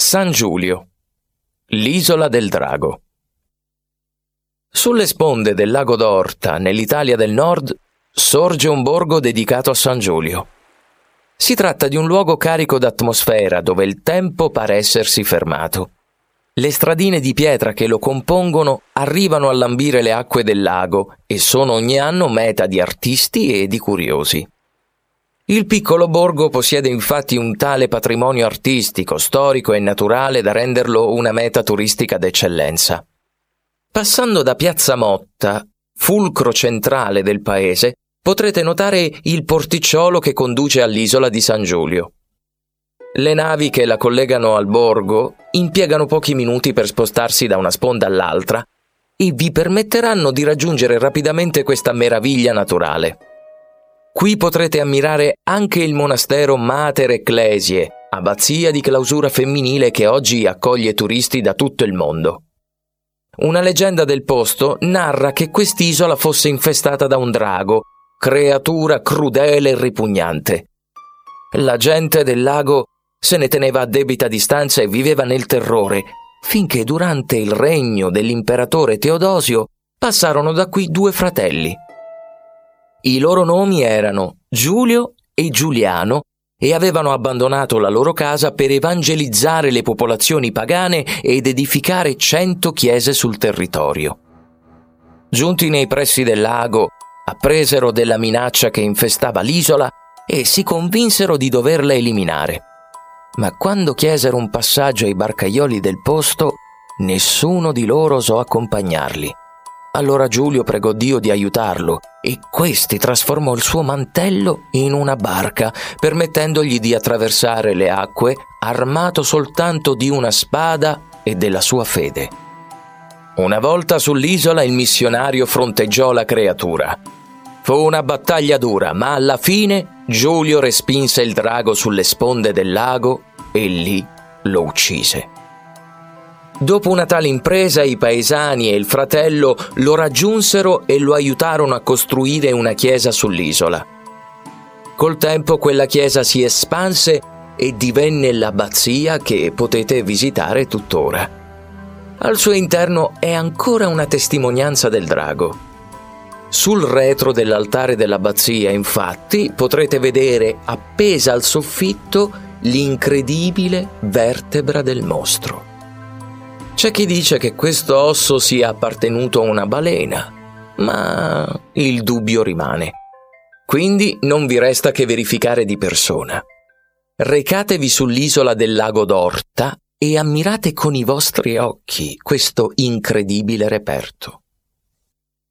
San Giulio, l'isola del drago. Sulle sponde del lago d'Orta, nell'Italia del Nord, sorge un borgo dedicato a San Giulio. Si tratta di un luogo carico d'atmosfera dove il tempo pare essersi fermato. Le stradine di pietra che lo compongono arrivano a lambire le acque del lago e sono ogni anno meta di artisti e di curiosi. Il piccolo borgo possiede infatti un tale patrimonio artistico, storico e naturale da renderlo una meta turistica d'eccellenza. Passando da Piazza Motta, fulcro centrale del paese, potrete notare il porticciolo che conduce all'isola di San Giulio. Le navi che la collegano al borgo impiegano pochi minuti per spostarsi da una sponda all'altra e vi permetteranno di raggiungere rapidamente questa meraviglia naturale. Qui potrete ammirare anche il monastero Mater Ecclesiae, abbazia di clausura femminile che oggi accoglie turisti da tutto il mondo. Una leggenda del posto narra che quest'isola fosse infestata da un drago, creatura crudele e ripugnante. La gente del lago se ne teneva a debita distanza e viveva nel terrore, finché durante il regno dell'imperatore Teodosio passarono da qui due fratelli, i loro nomi erano Giulio e Giuliano e avevano abbandonato la loro casa per evangelizzare le popolazioni pagane ed edificare cento chiese sul territorio. Giunti nei pressi del lago, appresero della minaccia che infestava l'isola e si convinsero di doverla eliminare. Ma quando chiesero un passaggio ai barcaioli del posto, nessuno di loro osò accompagnarli. Allora Giulio pregò Dio di aiutarlo e questi trasformò il suo mantello in una barca, permettendogli di attraversare le acque armato soltanto di una spada e della sua fede. Una volta sull'isola il missionario fronteggiò la creatura. Fu una battaglia dura, ma alla fine Giulio respinse il drago sulle sponde del lago e lì lo uccise. Dopo una tale impresa i paesani e il fratello lo raggiunsero e lo aiutarono a costruire una chiesa sull'isola. Col tempo quella chiesa si espanse e divenne l'abbazia che potete visitare tuttora. Al suo interno è ancora una testimonianza del drago. Sul retro dell'altare dell'abbazia, infatti, potrete vedere appesa al soffitto l'incredibile vertebra del mostro. C'è chi dice che questo osso sia appartenuto a una balena, ma il dubbio rimane. Quindi non vi resta che verificare di persona. Recatevi sull'isola del lago d'Orta e ammirate con i vostri occhi questo incredibile reperto.